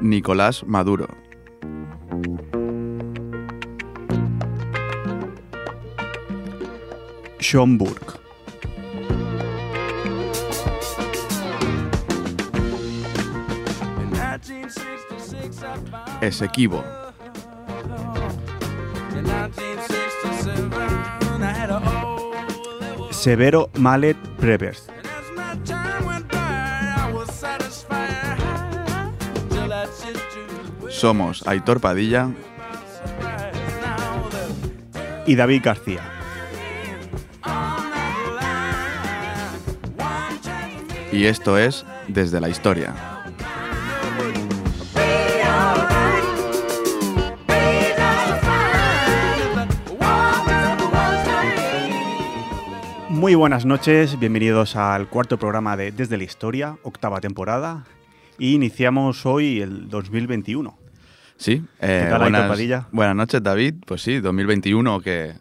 Nicolás Maduro. Schomburg. Esequibo. Severo Malet Prevers. Somos Aitor Padilla y David García. y esto es Desde la Historia. Muy buenas noches, bienvenidos al cuarto programa de Desde la Historia, octava temporada. Y iniciamos hoy el 2021. Sí, eh, ¿Qué tal, buenas, buenas noches David. Pues sí, 2021 que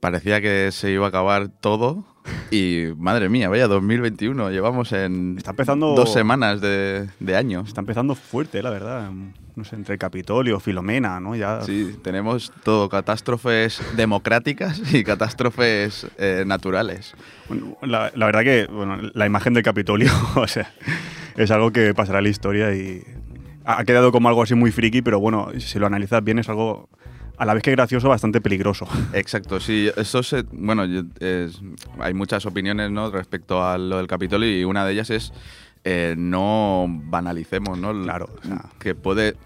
parecía que se iba a acabar todo y madre mía, vaya 2021, llevamos en Está empezando- dos semanas de, de año. Está empezando fuerte, la verdad. No sé, entre Capitolio, Filomena, ¿no? Ya. Sí, tenemos todo, catástrofes democráticas y catástrofes eh, naturales. Bueno, la, la verdad que bueno, la imagen del Capitolio, o sea, es algo que pasará a la historia y ha quedado como algo así muy friki, pero bueno, si lo analizas bien es algo a la vez que gracioso, bastante peligroso. Exacto, sí, eso se, bueno, es- hay muchas opiniones ¿no? respecto a lo del Capitolio y una de ellas es eh, no banalicemos, ¿no? Claro, o sea- que puede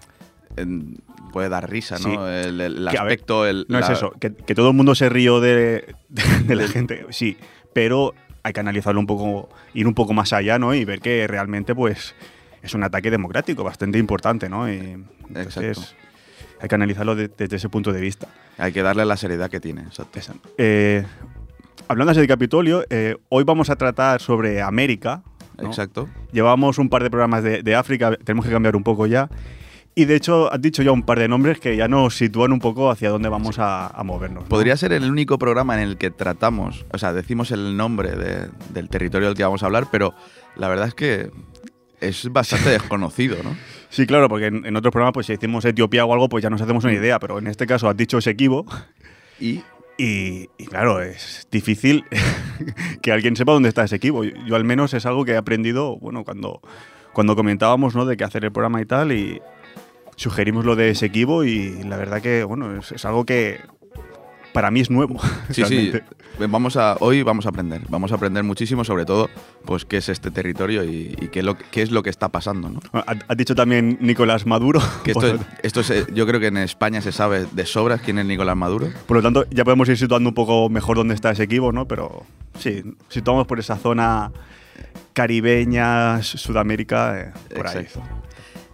en- puede dar risa, Sí. ¿no? El, el ver, aspecto, el, No es eso, que, que todo el mundo se rió de, de- de la gente, sí, pero hay que analizarlo un poco, ir un poco más allá, ¿no? Y ver que realmente, pues, es un ataque democrático bastante importante, ¿no? Y entonces, Exacto. hay que analizarlo de- desde ese punto de vista. Hay que darle la seriedad que tiene. exacto. Esa. Eh, hablando así de Capitolio, eh, hoy vamos a tratar sobre América. ¿no? Exacto. Llevamos un par de programas de, de África, tenemos que cambiar un poco ya. Y de hecho, has dicho ya un par de nombres que ya nos sitúan un poco hacia dónde vamos a, a movernos. ¿no? Podría ser el único programa en el que tratamos, o sea, decimos el nombre de- del territorio del que vamos a hablar, pero la verdad es que es bastante desconocido, ¿no? Sí, claro, porque en, en otros programas, pues si decimos Etiopía o algo, pues ya nos hacemos una idea. Pero en este caso has dicho Esequibo. Y Y, y claro, es difícil que alguien sepa dónde está Esequibo. Yo, yo al menos es algo que he aprendido, bueno, cuando, cuando comentábamos, ¿no? De que hacer el programa y tal, y sugerimos lo de Esequibo y la verdad que, bueno, es, es algo que para mí es nuevo. Sí, sí. Vamos a, hoy vamos a aprender. Vamos a aprender muchísimo, sobre todo, pues qué es este territorio y, y qué, lo, qué es lo que está pasando, ¿no? Has dicho también Nicolás Maduro. Que esto, es, yo creo que en España se sabe de sobras quién es Nicolás Maduro. por lo tanto, ya podemos ir situando un poco mejor dónde está Esequibo, ¿no? Pero sí, situamos por esa zona caribeña, Sudamérica, eh, por ahí. Exacto.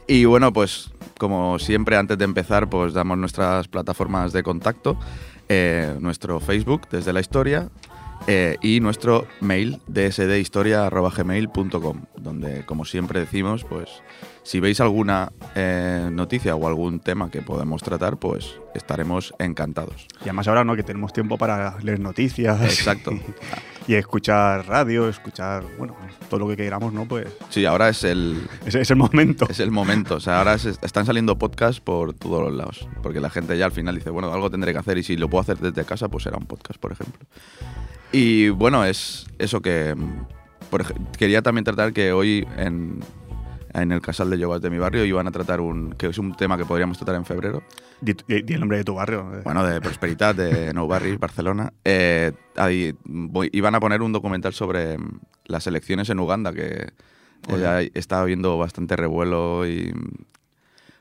Y bueno, pues como siempre, antes de empezar, pues damos nuestras plataformas de contacto, eh, nuestro Facebook desde la historia eh, y nuestro mail dsdhistoria.gmail.com, donde como siempre decimos, pues si veis alguna eh, noticia o algún tema que podemos tratar, pues estaremos encantados. Y además ahora, ¿no? Que tenemos tiempo para leer noticias. Exacto. Y, escuchar radio, escuchar, bueno, todo lo que queramos, ¿no? Pues Sí, ahora es el, es el momento. Es el momento. O sea, ahora están saliendo podcasts por todos los lados. Porque la gente ya al final dice, bueno, algo tendré que hacer y si lo puedo hacer desde casa, pues será un podcast, por ejemplo. Y bueno, es eso que... mm, por quería también tratar que hoy en, en el casal de yogas de mi barrio iban a tratar un... que es un tema que podríamos tratar en febrero. Di, di- di el nombre de tu barrio. eh. Bueno, de Prosperitat, de Nou Barris, Barcelona. Eh, ahí voy- iban a poner un documental sobre mm, las elecciones en Uganda, que ya está habiendo bastante revuelo y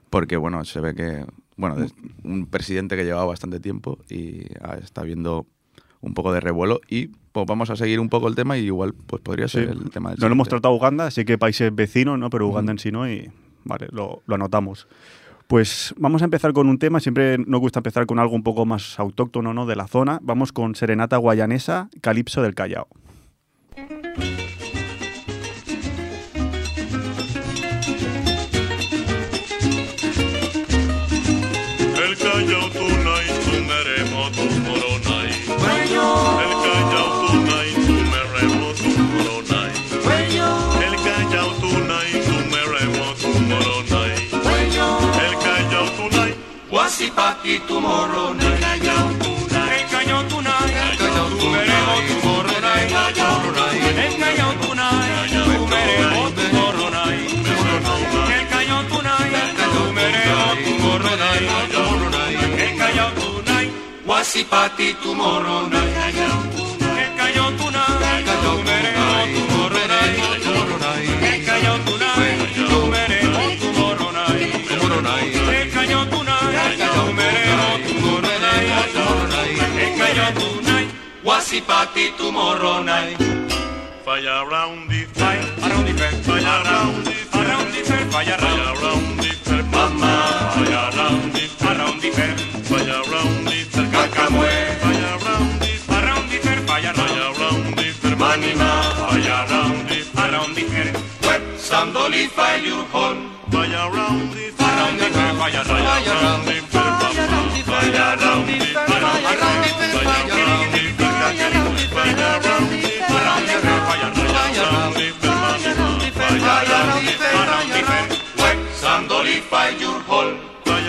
porque bueno, se ve que bueno, un presidente que llevaba bastante tiempo y ah, está habiendo un poco de revuelo y pues vamos a seguir un poco el tema y igual pues podría Sí. ser el tema del No lo hemos tratado Uganda, así que países vecinos, ¿no? Pero Uganda en sí no y vale, lo, lo anotamos. Pues vamos a empezar con un tema, siempre nos gusta empezar con algo un poco más autóctono, ¿no? De la zona. Vamos con Serenata Guayanesa, Calipso del Callao. y tu morro no El cañón tunay, el cañón tu morro El cañón el cañón tu morro El cañón tu El cañón guasipati tu Wasipati tomorrow night. Fire around the fire, around the fair, fire around the fair, around the fair, fire around the fair, mama, fire around the fair, around the fire around the fair, Cacamue. fire around the fair, around the fair, fire around the fair, manima, fire around the fair, around the Web Sandoli file your horn. fire around the around fire around the fire the fair. Your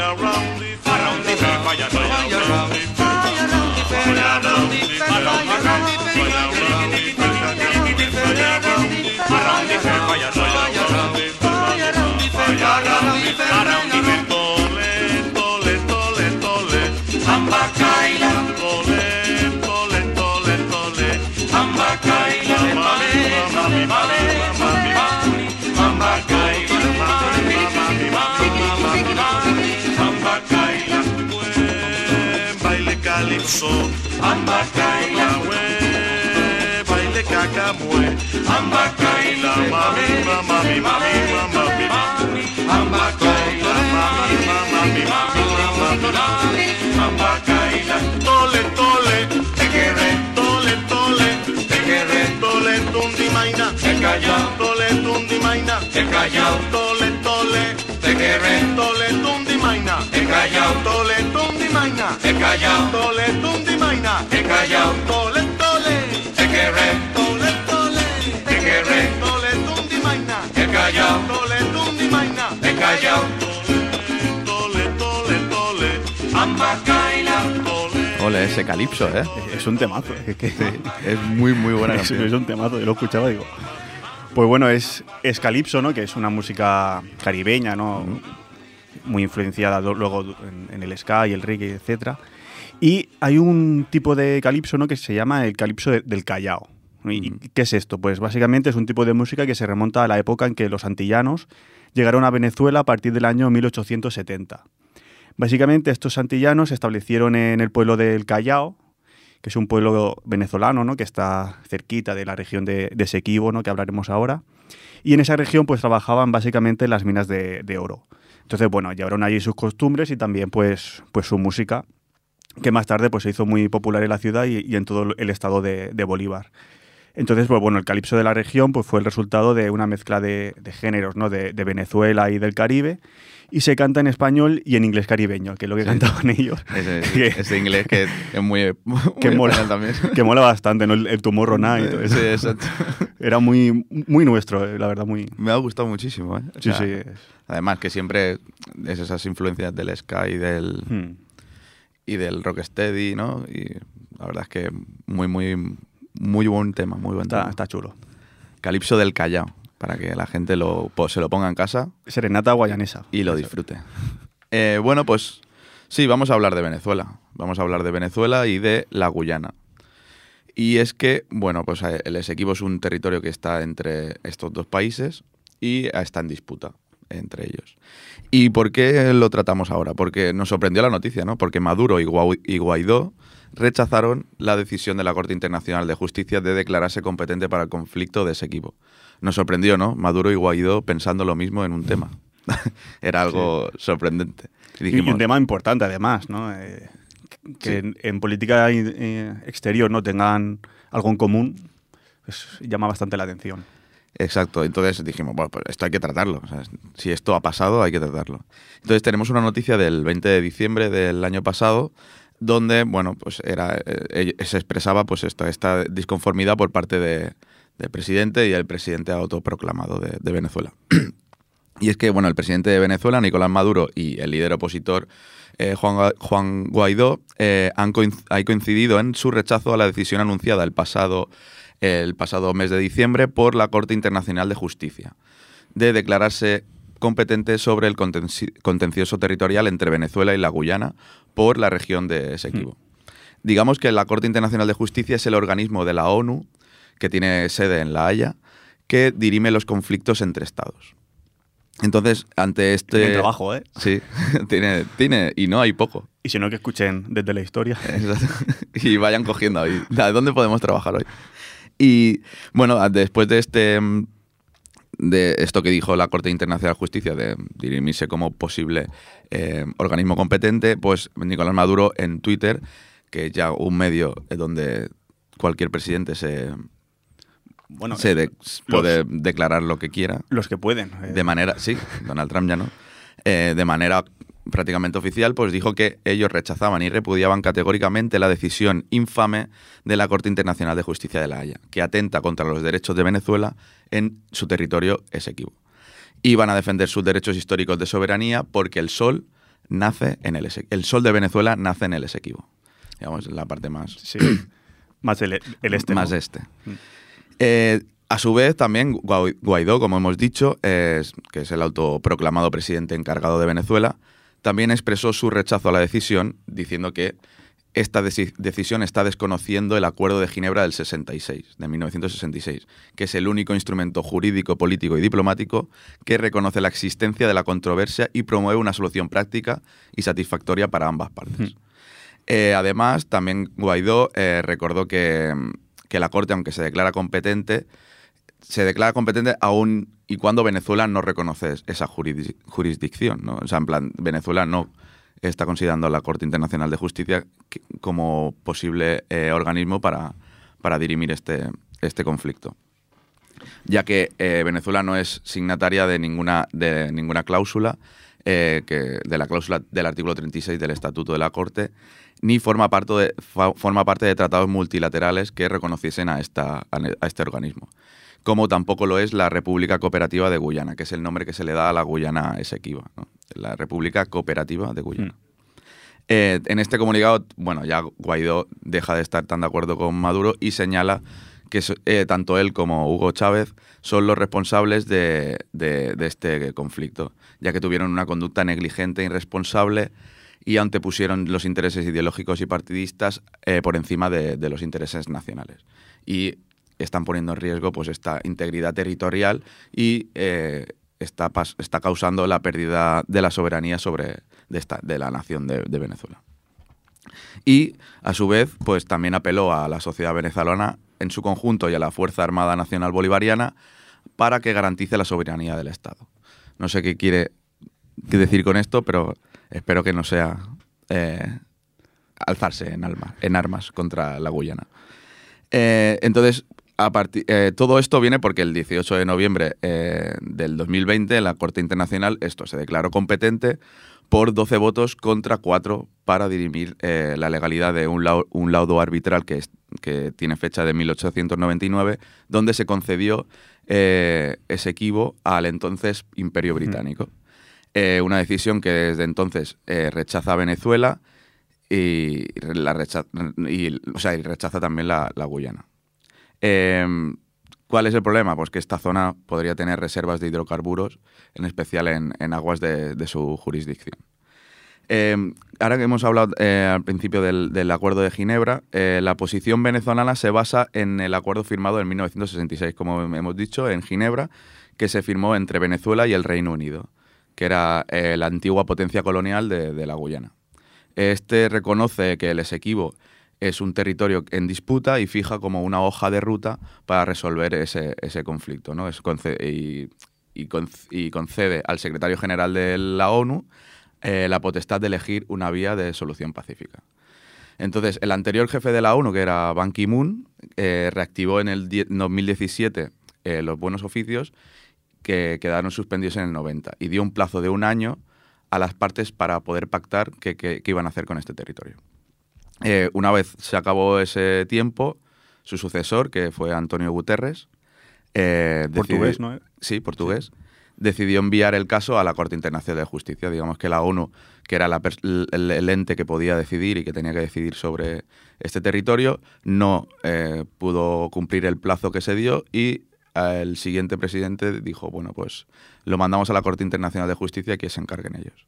around the around fair, around the fair, fire around the fair, fire around the fair, fire around the fair, fire around the fair, fire around the fair, fire around the fair, fire around the fair, fire around the fair, fire around the fair, around the fair. Tole, tole, tole, tole, Amba Kaila, tole, tole, calipso. Amba Kaila, Buen baile cacamue. Amba Kaila, Mami, mami, mami, mami, mami. Mami, mami, mami, mami. Kaila, Tole, tole, te querré, tole, tole. te querré, Tole, tundi, maina. te callao, Tole, tundi, maina. te callao, Tole, tole, te querré, tole, tundi, maina. te callao, Tole, maina. te callao, Tole, tundi, maina. te callao, Tole, tole, te querré, tole, tole. te querré, Tole, tundi, maina. te callao, Tole, tundi, maina. te callao, Tole, tole, tole. Amba Kaila, Tole. Ole, ese calipso, ¿eh? Es un temazo. Es, que- Es muy, muy buena es, canción. es un temazo, yo lo escuchaba y digo. Pues bueno, es, es calipso, ¿no? Que es una música caribeña, ¿no? Muy influenciada luego en, en el ska y el reggae, etcétera. Y hay un tipo de calipso, ¿no? Que se llama el calipso de- del Callao. ¿Y qué es esto? Pues básicamente es un tipo de música que se remonta a la época en que los antillanos llegaron a Venezuela a partir del año 1870. Básicamente estos antillanos se establecieron en el pueblo del Callao, que es un pueblo venezolano, ¿no? que está cerquita de la región de, de Esequibo, ¿no? que hablaremos ahora. Y en esa región pues trabajaban básicamente en las minas de, de oro. Entonces, bueno, llevaron allí sus costumbres y también pues, pues su música, que más tarde pues, se hizo muy popular en la ciudad y, en todo el estado de Bolívar. Entonces, pues bueno, el calipso de la región pues, fue el resultado de una mezcla de, de géneros, ¿no? De, de Venezuela y del Caribe. Y se canta en español y en inglés caribeño, que es lo que cantaban ellos. Ese, Que- ese inglés que es muy, muy que mola, también. que mola bastante, ¿no? El, el Tomorrow Night. y todo eso. Sí, exacto. Era muy, muy nuestro, eh, la verdad, muy... Me ha gustado muchísimo, ¿eh? O Sí, sea, sí. Además que siempre es esas influencias del ska y del, Hmm. y del rocksteady, ¿no? Y la verdad es que muy, muy, muy buen tema, muy buen Está, tema. está chulo. Calipso del Callao, para que la gente lo, se lo ponga en casa Serenata guayanesa. y lo disfrute. Eh, bueno, pues sí, vamos a hablar de Venezuela. Vamos a hablar de Venezuela y de la Guyana. Y es que, bueno, pues eh, el Esequibo es un territorio que está entre estos dos países y está en disputa entre ellos. ¿Y por qué lo tratamos ahora? Porque nos sorprendió la noticia, ¿no? Porque Maduro y Guaidó rechazaron la decisión de la Corte Internacional de Justicia de declararse competente para el conflicto de Esequibo. Nos sorprendió, ¿no? Maduro y Guaidó pensando lo mismo en un tema. Era algo sorprendente. Y un tema importante, además, ¿no? Eh, que en, en política eh, exterior no tengan algo en común, pues llama bastante la atención. Exacto, entonces dijimos, bueno, pues esto hay que tratarlo. o sea, si esto ha pasado, hay que tratarlo. Entonces tenemos una noticia del 20 de diciembre del año pasado, donde, bueno, pues era, eh, eh, se expresaba pues esto, esta disconformidad por parte de- del presidente y el presidente autoproclamado de, Venezuela. Y es que, bueno, el presidente de Venezuela, Nicolás Maduro, y el líder opositor, eh, Juan, Juan Guaidó, eh, han, coinc- han coincidido en su rechazo a la decisión anunciada el pasado, el pasado mes de diciembre por la Corte Internacional de Justicia de declararse competente sobre el contenci- contencioso territorial entre Venezuela y la Guyana por la región de Esequibo. digamos que la Corte Internacional de Justicia es el organismo de la ONU que tiene sede en La Haya que dirime los conflictos entre estados. Entonces, ante este... Tiene trabajo, ¿eh? Sí, tiene, tiene, y no hay poco. Y si no, que escuchen desde la historia. Exacto. y vayan cogiendo ahí. ¿De dónde podemos trabajar hoy? Y bueno, después de este mm, de esto que dijo la Corte Internacional de Justicia de dirimirse como posible eh, organismo competente, pues Nicolás Maduro en Twitter, que es ya un medio eh, donde cualquier presidente se, Bueno, se de- los- puede declarar lo que quiera, los que pueden. eh. de manera, sí, Donald Trump ya no, eh, de manera prácticamente oficial, pues dijo que ellos rechazaban y repudiaban categóricamente la decisión infame de la Corte Internacional de Justicia de la Haya, que atenta contra los derechos de Venezuela en su territorio Esequibo. Y van a defender sus derechos históricos de soberanía porque el sol nace en el el sol de Venezuela nace en el Esequibo. Digamos, la parte más Sí. Más el, el este. más ¿no? este. Eh, a su vez, también Guai- Guaidó, como hemos dicho, es- que es el autoproclamado presidente encargado de Venezuela, también expresó su rechazo a la decisión, diciendo que esta deci- decisión está desconociendo el Acuerdo de Ginebra del 66, de 1966, que es el único instrumento jurídico, político y diplomático que reconoce la existencia de la controversia y promueve una solución práctica y satisfactoria para ambas partes. Eh, además, también Guaidó eh, recordó que, que la Corte, aunque se declara competente, se declara competente aún y cuando Venezuela no reconoce esa juris- jurisdicción. O sea, en plan, Venezuela no está considerando a la Corte Internacional de Justicia como posible eh, organismo para, para dirimir este, este conflicto. Ya que eh, Venezuela no es signataria de ninguna, de ninguna cláusula, eh, que, de la cláusula del artículo 36 del Estatuto de la Corte, ni forma parte de, fa- forma parte de tratados multilaterales que reconociesen a, esta, a este organismo. Como tampoco lo es la República Cooperativa de Guyana, que es el nombre que se le da a la Guyana Esequiba, ¿no? la República Cooperativa de Guyana. Eh, en este comunicado, bueno, ya Guaidó deja de estar tan de acuerdo con Maduro y señala que eh, tanto él como Hugo Chávez son los responsables de, de- de este conflicto, ya que tuvieron una conducta negligente e irresponsable y antepusieron los intereses ideológicos y partidistas eh, por encima de, de los intereses nacionales. Y están poniendo en riesgo pues, esta integridad territorial y eh, está, está causando la pérdida de la soberanía sobre de, esta, de la nación de, Venezuela. Y, a su vez, pues también apeló a la sociedad venezolana en su conjunto y a la Fuerza Armada Nacional Bolivariana para que garantice la soberanía del Estado. No sé qué quiere decir con esto, pero espero que no sea eh, alzarse en, alma- en armas contra la Guyana. Eh, entonces, a eh, todo esto viene porque el 18 de noviembre eh, del 2020 la Corte Internacional esto se declaró competente por 12 votos contra 4 para dirimir eh, la legalidad de un, lau- un laudo arbitral que, es- que tiene fecha de 1899, donde se concedió eh, ese equivo al entonces Imperio Británico. Una decisión que desde entonces rechaza a Venezuela y, la recha- y, o sea, y rechaza también la, la Guyana. Eh, ¿Cuál es el problema? Pues que esta zona podría tener reservas de hidrocarburos, en especial en, aguas de, su jurisdicción. Eh, ahora que hemos hablado eh, al principio del, del Acuerdo de Ginebra, eh, la posición venezolana se basa en el acuerdo firmado en 1966, como hemos dicho, en Ginebra, que se firmó entre Venezuela y el Reino Unido, que era eh, la antigua potencia colonial de, de la Guyana. Este reconoce que el Esequibo es un territorio en disputa y fija como una hoja de ruta para resolver ese, ese conflicto. ¿no? Y, y conc- y concede al secretario general de la ONU eh, la potestad de elegir una vía de solución pacífica. Entonces, el anterior jefe de la ONU, que era Ban Ki-moon, eh, reactivó en el die- 2017 eh, los buenos oficios que quedaron suspendidos en el 90 y dio un plazo de un año a las partes para poder pactar qué iban a hacer con este territorio. Eh, una vez se acabó ese tiempo, su sucesor, que fue Antonio Guterres, eh, Portugués, decidió- ¿no? Sí, portugués. Decidió enviar el caso a la Corte Internacional de Justicia. Digamos que la ONU, que era la pers- el, el ente que podía decidir y que tenía que decidir sobre este territorio, no eh, pudo cumplir el plazo que se dio y eh, el siguiente presidente dijo, bueno, pues lo mandamos a la Corte Internacional de Justicia y que se encarguen ellos.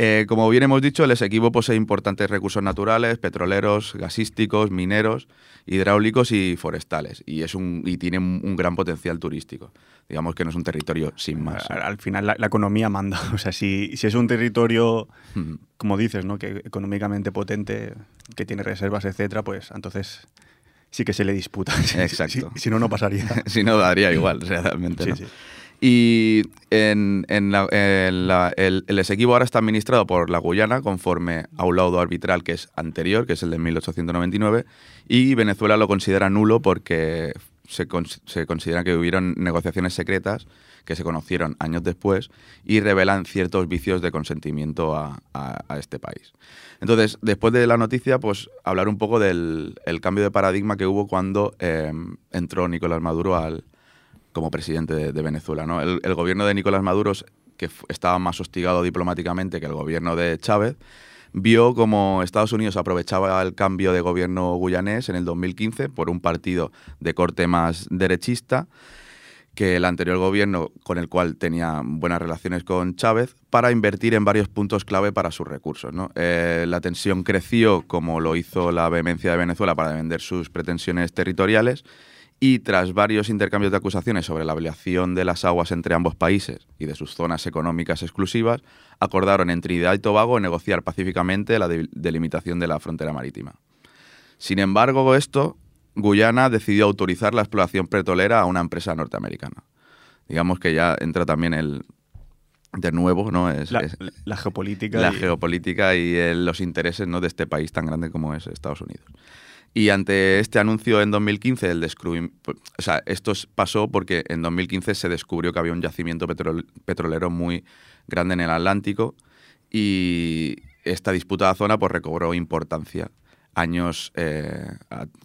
Eh, como bien hemos dicho, el Esequibo posee importantes recursos naturales, petroleros, gasísticos, mineros, hidráulicos y forestales, y, es un, y tiene un, un gran potencial turístico. Digamos que no es un territorio sin más. Al, al final la, la economía manda. O sea, si, si es un territorio, como dices, ¿no? que económicamente potente, que tiene reservas, etcétera, pues entonces sí que se le disputa. Exacto. Si, si no, no pasaría. si no, daría igual, realmente. Sí, ¿no? sí. Y en, en la- en la- el, el ahora está administrado por la Guyana conforme a un laudo arbitral que es anterior, que es el de 1899, y Venezuela lo considera nulo porque se, cons- se considera que hubieron negociaciones secretas que se conocieron años después y revelan ciertos vicios de consentimiento a, a- este país. Entonces, después de la noticia, pues hablar un poco del el cambio de paradigma que hubo cuando eh, entró Nicolás Maduro al, como presidente de, Venezuela. El, gobierno de Nicolás Maduro, que estaba más hostigado diplomáticamente que el gobierno de Chávez, vio como Estados Unidos aprovechaba el cambio de gobierno guyanés en el 2015 por un partido de corte más derechista que el anterior gobierno, con el cual tenía buenas relaciones con Chávez, para invertir en varios puntos clave para sus recursos. Eh, la tensión creció, como lo hizo la vehemencia de Venezuela para defender sus pretensiones territoriales, y tras varios intercambios de acusaciones sobre la violación de las aguas entre ambos países y de sus zonas económicas exclusivas, acordaron en Trinidad y Tobago negociar pacíficamente la de- delimitación de la frontera marítima. Sin embargo, esto, Guyana decidió autorizar la exploración petrolera a una empresa norteamericana. Digamos que ya entra también el, de nuevo, ¿no? Es, La, es la geopolítica. la y- geopolítica y el- los intereses ¿no? de este país tan grande como es Estados Unidos. Y ante este anuncio en 2015, el o sea, esto pasó porque en 2015 se descubrió que había un yacimiento petrol- petrolero muy grande en el Atlántico y esta disputa de la zona pues, recobró importancia años eh,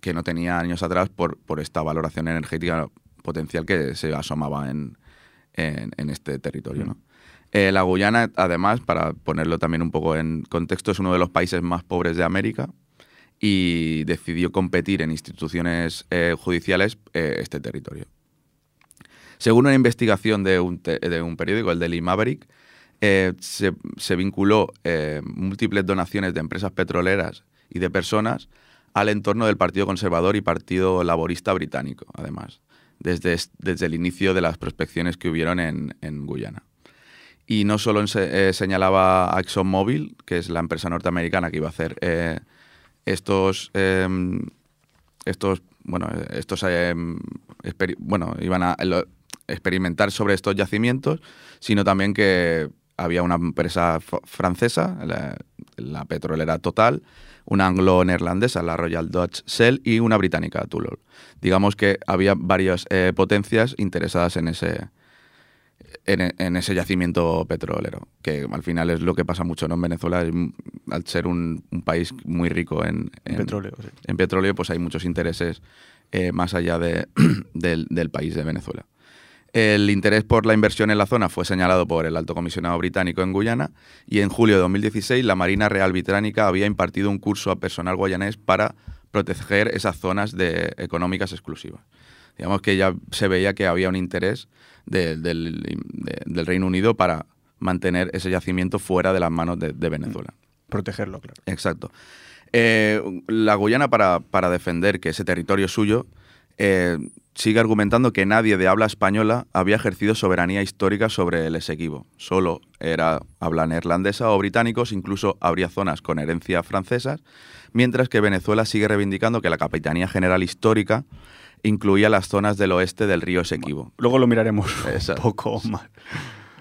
que no tenía años atrás por, por esta valoración energética potencial que se asomaba en, en, en este territorio. ¿no? Eh, la Guyana, además, para ponerlo también un poco en contexto, es uno de los países más pobres de América y decidió competir en instituciones eh, judiciales eh, este territorio. Según una investigación de un, periódico, el Daily Maverick, eh, se, se vinculó múltiples donaciones de empresas petroleras y de personas al entorno del Partido Conservador y Partido Laborista británico, además, desde, es- desde el inicio de las prospecciones que hubieron en, Guyana. Y no solo señalaba ExxonMobil, que es la empresa norteamericana que iba a hacer estos, em, estos, bueno, estos, em, bueno, iban a experimentar sobre estos yacimientos, sino también que había una empresa francesa, la, la petrolera Total, una anglo-neerlandesa, la Royal Dutch Shell, y una británica, Tullow. Digamos que había varias eh, potencias interesadas en ese, en, en ese yacimiento petrolero, que al final es lo que pasa mucho ¿no? en Venezuela, es al ser un, un país muy rico en, en petróleo. sí. en petróleo, pues hay muchos intereses eh, más allá de- del, del país de Venezuela. El interés por la inversión en la zona fue señalado por el alto comisionado británico en Guyana y en julio de 2016 la Marina Real Británica había impartido un curso a personal guayanés para proteger esas zonas de, económicas exclusivas. Digamos que ya se veía que había un interés de- del, de- del Reino Unido para mantener ese yacimiento fuera de las manos de- de Venezuela. Protegerlo, claro. Exacto. Eh, la Guyana, para, para defender que ese territorio es suyo, eh, sigue argumentando que nadie de habla española había ejercido soberanía histórica sobre el Esequibo. Solo era habla neerlandesa o británicos, incluso habría zonas con herencia francesas, mientras que Venezuela sigue reivindicando que la Capitanía General Histórica incluía las zonas del oeste del río Esequibo. Luego lo miraremos un poco más.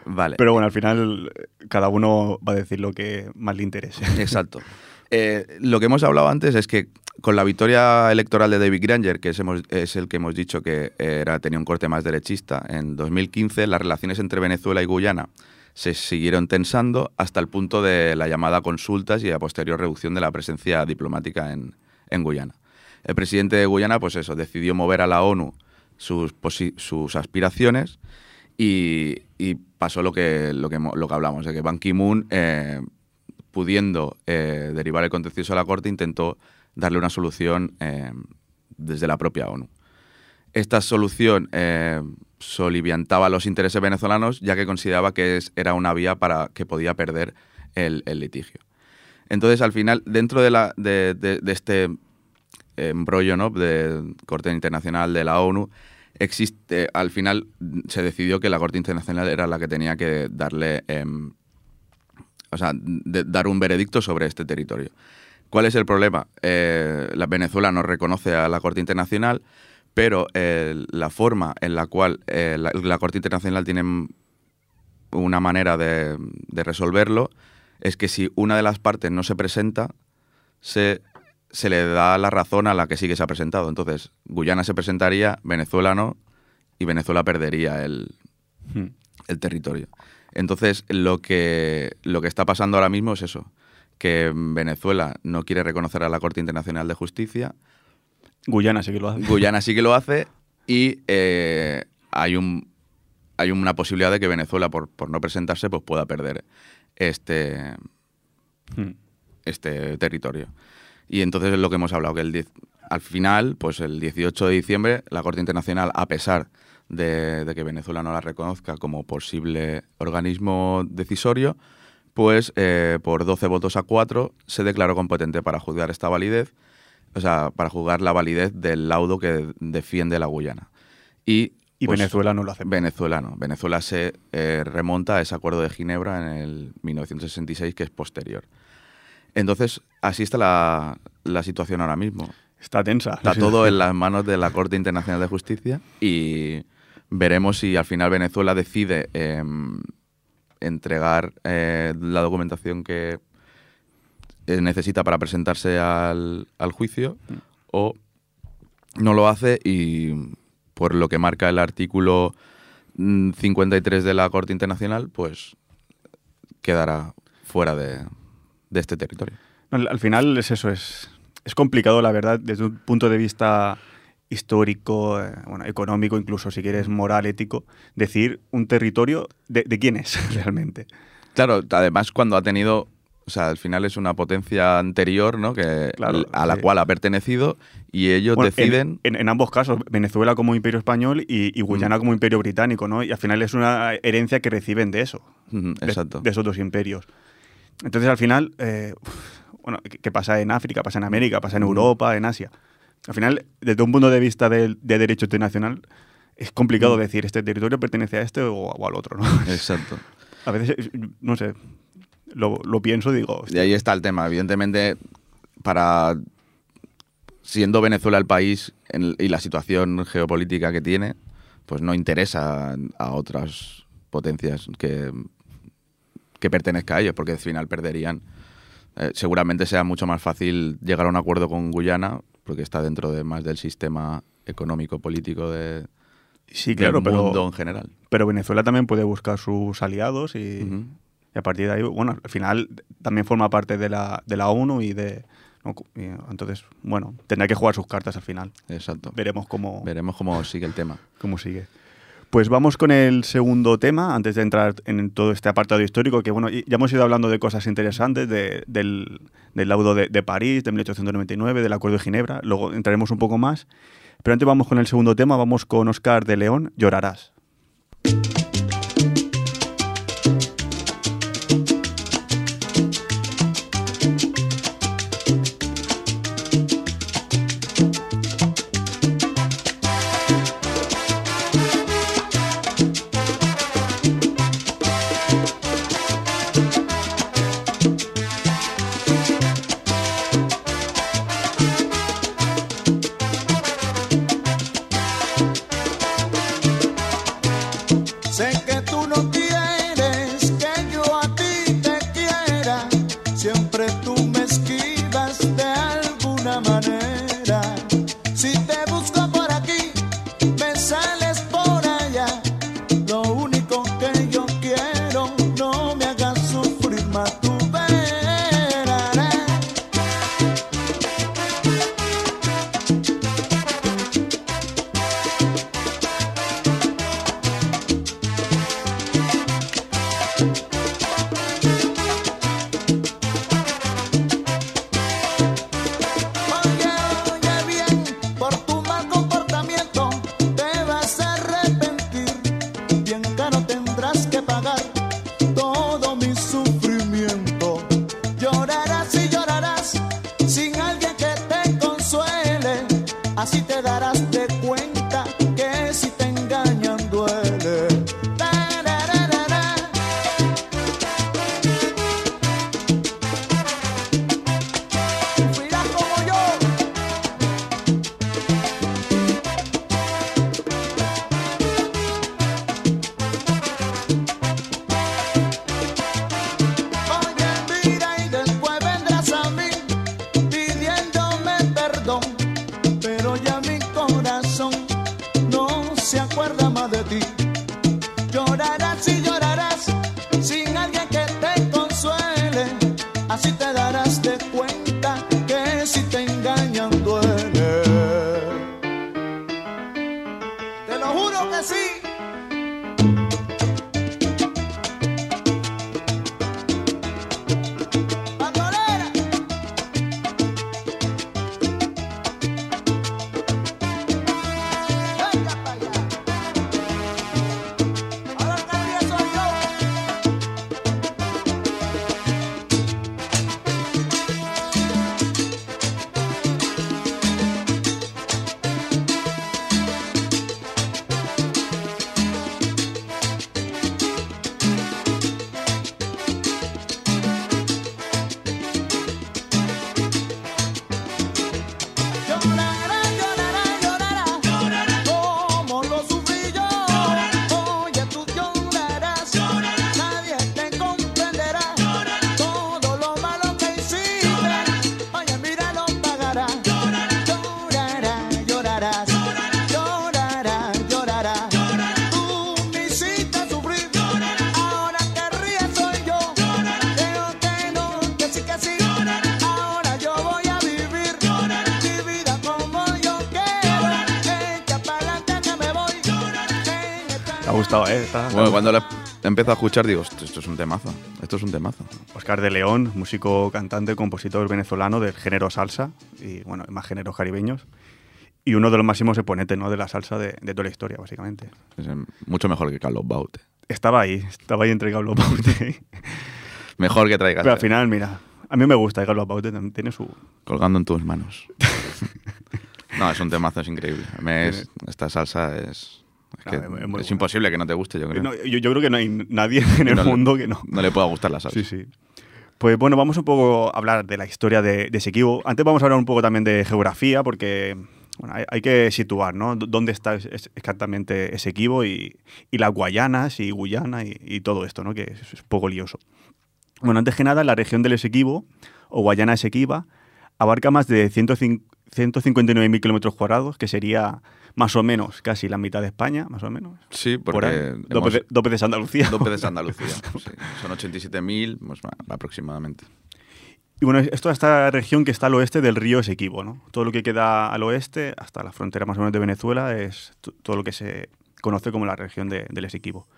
Vale. Pero bueno, al final cada uno va a decir lo que más le interese. Exacto. Eh, lo que hemos hablado antes es que con la victoria electoral de David Granger, que es, hemos- es el que hemos dicho que era, tenía un corte más derechista, en 2015 las relaciones entre Venezuela y Guyana se siguieron tensando hasta el punto de la llamada consultas y la posterior reducción de la presencia diplomática en, en Guyana. El presidente de Guyana, pues eso, decidió mover a la ONU sus, aspiraciones y, pasó lo que, lo, que, lo que hablamos, de que Ban Ki-moon, eh, pudiendo eh, derivar el contencioso a la Corte, intentó darle una solución eh, desde la propia ONU. Esta solución soliviantaba los intereses venezolanos, ya que consideraba que es- era una vía para que podía perder el, litigio. Entonces, al final, dentro de, la, de- de este embrollo ¿no? de Corte Internacional de la ONU, existe, al final se decidió que la Corte Internacional era la que tenía que darle, em, o sea, dar un veredicto sobre este territorio. ¿Cuál es el problema? Eh, la Venezuela no reconoce a la Corte Internacional, pero eh, la forma en la cual eh, la, la Corte Internacional tiene una manera de, de resolverlo es que si una de las partes no se presenta, se, se le da la razón a la que sí que se ha presentado. Entonces, Guyana se presentaría, Venezuela no, y Venezuela perdería el, Hmm. el territorio. Entonces, lo que, lo que está pasando ahora mismo es eso, que Venezuela no quiere reconocer a la Corte Internacional de Justicia, Guyana sí que lo hace. Guyana sí que lo hace y eh, hay, un, hay una posibilidad de que Venezuela, por, por no presentarse, pues pueda perder este, Hmm. este territorio. Y entonces es lo que hemos hablado, que el 10 al final, pues el 18 de diciembre, la Corte Internacional, a pesar de, de que Venezuela no la reconozca como posible organismo decisorio, pues eh, por 12 votos a 4 se declaró competente para juzgar esta validez, o sea, para juzgar la validez del laudo que defiende la Guyana. Y, Y pues, Venezuela no lo hace. Venezuela no. Venezuela se eh, remonta a ese acuerdo de Ginebra en el 1966, que es posterior. Entonces, así está la, la situación ahora mismo. Está tensa. Está todo en las manos de la Corte Internacional de Justicia y veremos si al final Venezuela decide em, entregar eh, la documentación que eh, necesita para presentarse al, al juicio o no lo hace y por lo que marca el artículo mm, 53 de la Corte Internacional, pues quedará fuera de, de este territorio. Al al final es eso, es, es complicado, la verdad, desde un punto de vista histórico, eh, bueno, económico, incluso si quieres moral, ético, decir un territorio de, de quién es realmente. Claro, además cuando ha tenido, o sea, al final es una potencia anterior, ¿no? Que, Claro, a la sí. cual ha pertenecido y ellos Bueno, deciden... En, en ambos casos, Venezuela como imperio español y, y Guyana como imperio británico, ¿no? Y al final es una herencia que reciben de eso, de, Exacto. de esos dos imperios. Entonces al final, eh, bueno, ¿qué qué pasa en África? Pasa en América, pasa en. Europa, en Asia. Al final, desde un punto de vista del- de, derecho internacional, es complicado Mm. decir este territorio pertenece a este o, o al otro, ¿no? Exacto. A veces, no sé, lo, lo pienso y digo, Y ahí está el tema. Evidentemente, para siendo Venezuela el país en- y la situación geopolítica que tiene, pues no interesa a otras potencias que, que pertenezca a ellos, porque al final perderían. Eh, seguramente sea mucho más fácil llegar a un acuerdo con Guyana, porque está dentro de más del sistema económico político de, sí, claro, del mundo pero, en general. pero Venezuela también puede buscar sus aliados y, a partir de ahí, bueno, al final también forma parte de la, de la ONU y de... no, y entonces, bueno, tendrá que jugar sus cartas al final. Exacto. Veremos cómo, Veremos cómo sigue el tema. cómo sigue. Pues vamos con el segundo tema, antes de entrar en todo este apartado histórico, que bueno, ya hemos ido hablando de cosas interesantes, de- del, del laudo de, de París, de 1899, del Acuerdo de Ginebra, luego entraremos un poco más. Pero antes vamos con el segundo tema, vamos con Oscar de León, Llorarás. Está- Bueno, cuando la empiezo a escuchar digo, esto, esto es un temazo, esto es un temazo. Oscar de León, músico, cantante, compositor venezolano del género salsa y bueno, más géneros caribeños. Y uno de los máximos exponentes ¿no? de la salsa de, de toda la historia, básicamente. Es eh, mucho mejor que Carlos Baute. Estaba ahí, estaba ahí entre Carlos Baute. Mejor que traigas Pero al final, mira, a mí me gusta Carlos Baute, también tiene su... colgando en tus manos. no, es un temazo, es increíble. Es- esta salsa es, que es es imposible que no te guste, yo creo. No, yo, yo creo que no hay nadie en el No le- mundo que no. No le pueda gustar la salsa. Sí, sí. Pues bueno, vamos un poco a hablar de la historia de, de Esequibo. Antes vamos a hablar un poco también de geografía, porque bueno, hay, hay que situar, ¿no? ¿Dónde está es- es- exactamente Esequibo y, y las Guayanas y Guyana y, y todo esto, ¿no? Que es, es poco lioso. Bueno, antes que nada, la región del Esequibo, o Guayana Esequiba, abarca más de 105 159.000 kilómetros cuadrados, que sería más o menos casi la mitad de España, más o menos. Sí, Por porque Dos hemos- dos veces Andalucía. dos veces Andalucía. sí. Son 87.000 pues, aproximadamente. Y bueno, esto es esta región que está al oeste del río Esequibo, ¿no? Todo lo que queda al oeste, hasta la frontera más o menos de Venezuela, es todo lo que se conoce como la región de- del Esequibo.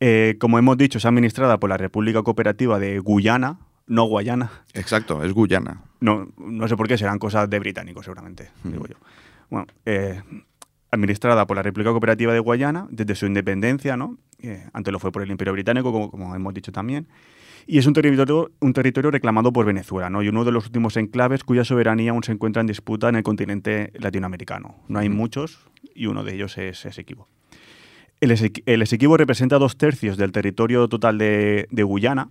Eh, como hemos dicho, es administrada por la República Cooperativa de Guyana, no Guayana. Exacto, es Guyana. No, no sé por qué, serán cosas de británicos seguramente, digo yo. Bueno, eh, administrada por la República Cooperativa de Guayana desde su independencia, ¿no? Eh, antes lo fue por el Imperio Británico, como, como hemos dicho también. Y es un territorio, un territorio reclamado por Venezuela, ¿no? Y uno de los últimos enclaves cuya soberanía aún se encuentra en disputa en el continente latinoamericano. No hay muchos y uno de ellos es Esequibo. El, Esequi- el Esequibo representa dos tercios del territorio total de, de Guyana.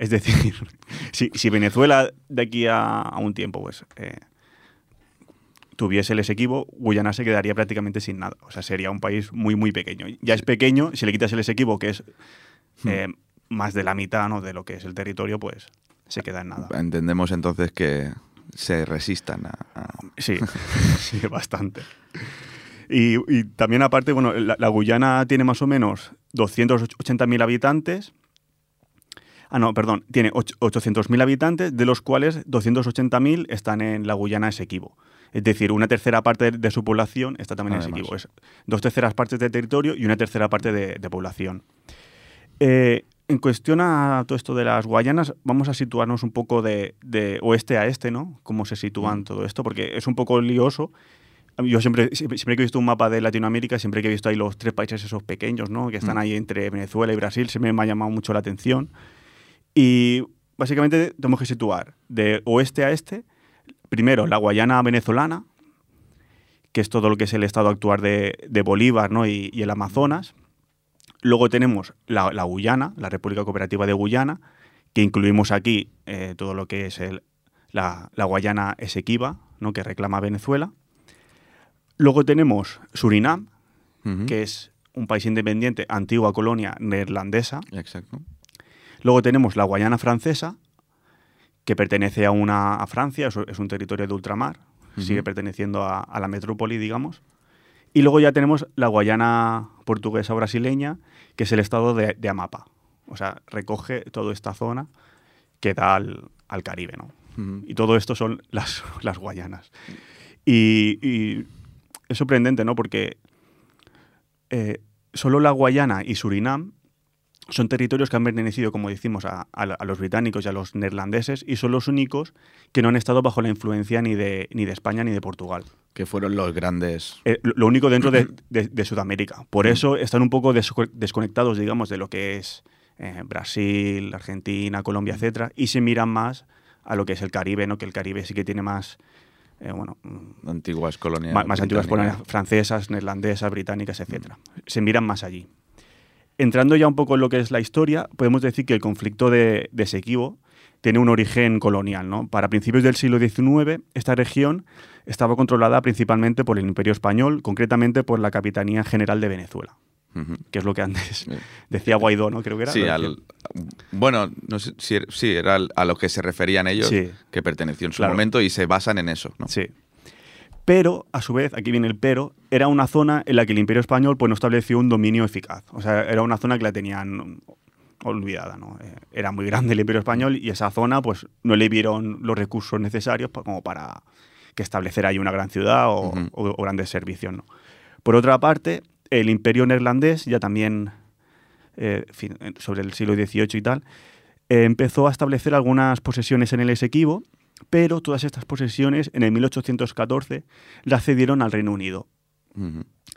Es decir, si, si Venezuela de aquí a, a un tiempo pues, eh, tuviese el Esequibo, Guyana se quedaría prácticamente sin nada. O sea, sería un país muy, muy pequeño. Ya es pequeño, si le quitas el Esequibo, que es eh, más de la mitad ¿no? de lo que es el territorio, pues se queda en nada. Entendemos entonces que se resistan a... a- Sí, sí, bastante. Y, y también aparte, bueno, la, la Guyana tiene más o menos 280.000 habitantes. Ah, no, perdón, tiene och- 800.000 habitantes, de los cuales 280.000 están en la Guyana Esequibo. Es decir, una tercera parte de, su población está también en. Esequibo. Es dos terceras partes de territorio y una tercera parte de, de población. Eh, en cuestión a todo esto de las Guayanas, vamos a situarnos un poco de, de oeste a este, ¿no? Cómo se sitúan todo esto, porque es un poco lioso. Yo siempre, siempre, que he visto un mapa de Latinoamérica, siempre que he visto ahí los tres países esos pequeños, ¿no? Que están Mm. ahí entre Venezuela y Brasil, siempre me ha llamado mucho la atención. Y básicamente tenemos que situar de oeste a este, primero la Guayana venezolana, que es todo lo que es el estado actual de, de Bolívar ¿no? y, y el Amazonas. Luego tenemos la, la Guyana, la República Cooperativa de Guyana, que incluimos aquí eh, todo lo que es el- la, la Guayana Esequiba, ¿no? que reclama Venezuela. Luego tenemos Surinam, que es un país independiente, antigua colonia neerlandesa. Exacto. Luego tenemos la Guayana francesa, que pertenece a, una, a Francia, es, es un territorio de ultramar, sigue perteneciendo a, a la metrópoli, digamos. Y luego ya tenemos la Guayana portuguesa brasileña, que es el estado de, de Amapa. O sea, recoge toda esta zona que da al, al Caribe, ¿no? Y todo esto son las, las Guayanas. Y, y es sorprendente, ¿no? Porque eh, solo la Guayana y Surinam son territorios que han pertenecido, como decimos, a, a- a los británicos y a los neerlandeses y son los únicos que no han estado bajo la influencia ni de, ni de España ni de Portugal. Que fueron los grandes. Eh, lo único dentro de, de- de Sudamérica. Por eso están un poco desco- desconectados, digamos, de lo que es eh, Brasil, Argentina, Colombia, etcétera, y se miran más a lo que es el Caribe, ¿no? Que el Caribe sí que tiene más, eh, bueno, mm, Antiguas colonias. más antiguas colonias francesas, neerlandesas, británicas, etcétera. Se miran más allí. Entrando ya un poco en lo que es la historia, podemos decir que el conflicto de, de Esequibo tiene un origen colonial. ¿no? Para principios del siglo XIX, esta región estaba controlada principalmente por el Imperio Español, concretamente por la Capitanía General de Venezuela, que es lo que antes decía Guaidó, ¿no? Creo que era. Sí, bueno, no sé er- sí, era a lo que se referían ellos, Sí. que perteneció en su Claro. momento y se basan en eso. ¿no? Sí. Pero, a su vez, aquí viene el pero, era una zona en la que el Imperio Español pues, no estableció un dominio eficaz. O sea, era una zona que la tenían olvidada, ¿no? Eh, Era muy grande el Imperio Español y esa zona pues no le vieron los recursos necesarios como para que establecer ahí una gran ciudad o, o- o grandes servicios, ¿no? Por otra parte, el Imperio neerlandés ya también eh, sobre el siglo XVIII y tal, eh, empezó a establecer algunas posesiones en el Esequibo, pero todas estas posesiones en el 1814 las cedieron al Reino Unido.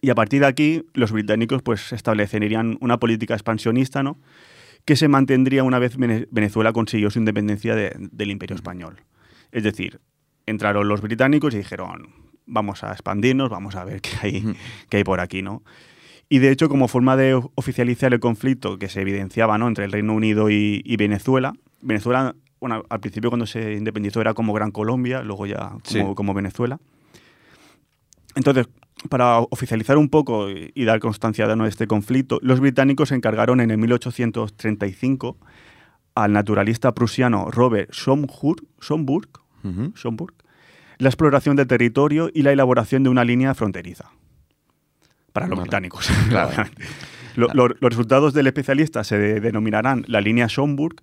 Y a partir de aquí, los británicos pues establecerían una política expansionista, ¿no? que se mantendría una vez Vene- Venezuela consiguió su independencia de- del Imperio Español. Es decir, entraron los británicos y dijeron, vamos a expandirnos, vamos a ver qué hay, qué hay por aquí, ¿no? Y de hecho, como forma de oficializar el conflicto que se evidenciaba ¿no? entre el Reino Unido y, y Venezuela, Venezuela, bueno, al principio cuando se independizó era como Gran Colombia, luego ya como, Sí. como Venezuela. Entonces, para oficializar un poco y, y dar constancia de, este conflicto, los británicos se encargaron en el 1835 al naturalista prusiano Robert Schomburg, Schomburg, Ujú. Schomburg la exploración del territorio y la elaboración de una línea fronteriza. Para los Vale. británicos. Claro. los resultados del especialista se de- denominarán la línea Schomburg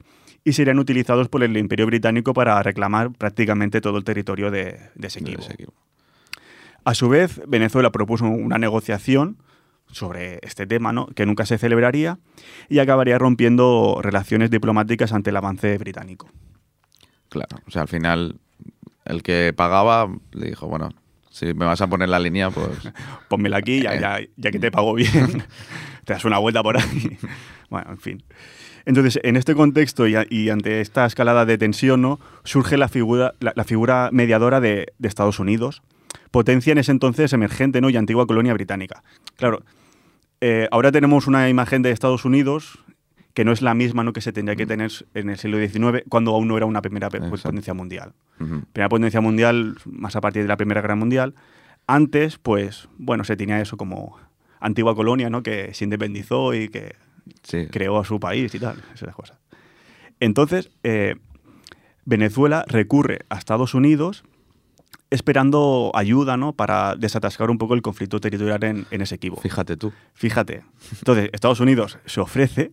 y serían utilizados por el Imperio Británico para reclamar prácticamente todo el territorio de, de Esequibo. A su vez, Venezuela propuso una negociación sobre este tema, ¿no? que nunca se celebraría y acabaría rompiendo relaciones diplomáticas ante el avance británico. Claro. O sea, al final, el que pagaba le dijo, bueno, si me vas a poner la línea, pues. Pónmela aquí, ya, ya, ya que te pago bien, te das una vuelta por ahí. Bueno, en fin. Entonces, en este contexto y, a- y ante esta escalada de tensión, ¿no? surge la figura, la, la figura mediadora de, de Estados Unidos, potencia en ese entonces emergente ¿no? y antigua colonia británica. Claro, eh, ahora tenemos una imagen de Estados Unidos que no es la misma ¿no? que se tendría que tener en el siglo XIX, cuando aún no era una primera Exacto. potencia mundial primera potencia mundial, más a partir de la Primera Guerra Mundial. Antes, pues, bueno, se tenía eso como antigua colonia, ¿no? Que se independizó y que Sí. creó a su país y tal, esas cosas. Entonces, eh, Venezuela recurre a Estados Unidos esperando ayuda, ¿no? Para desatascar un poco el conflicto territorial en, en Esequibo. Fíjate tú. Fíjate. Entonces, Estados Unidos se ofrece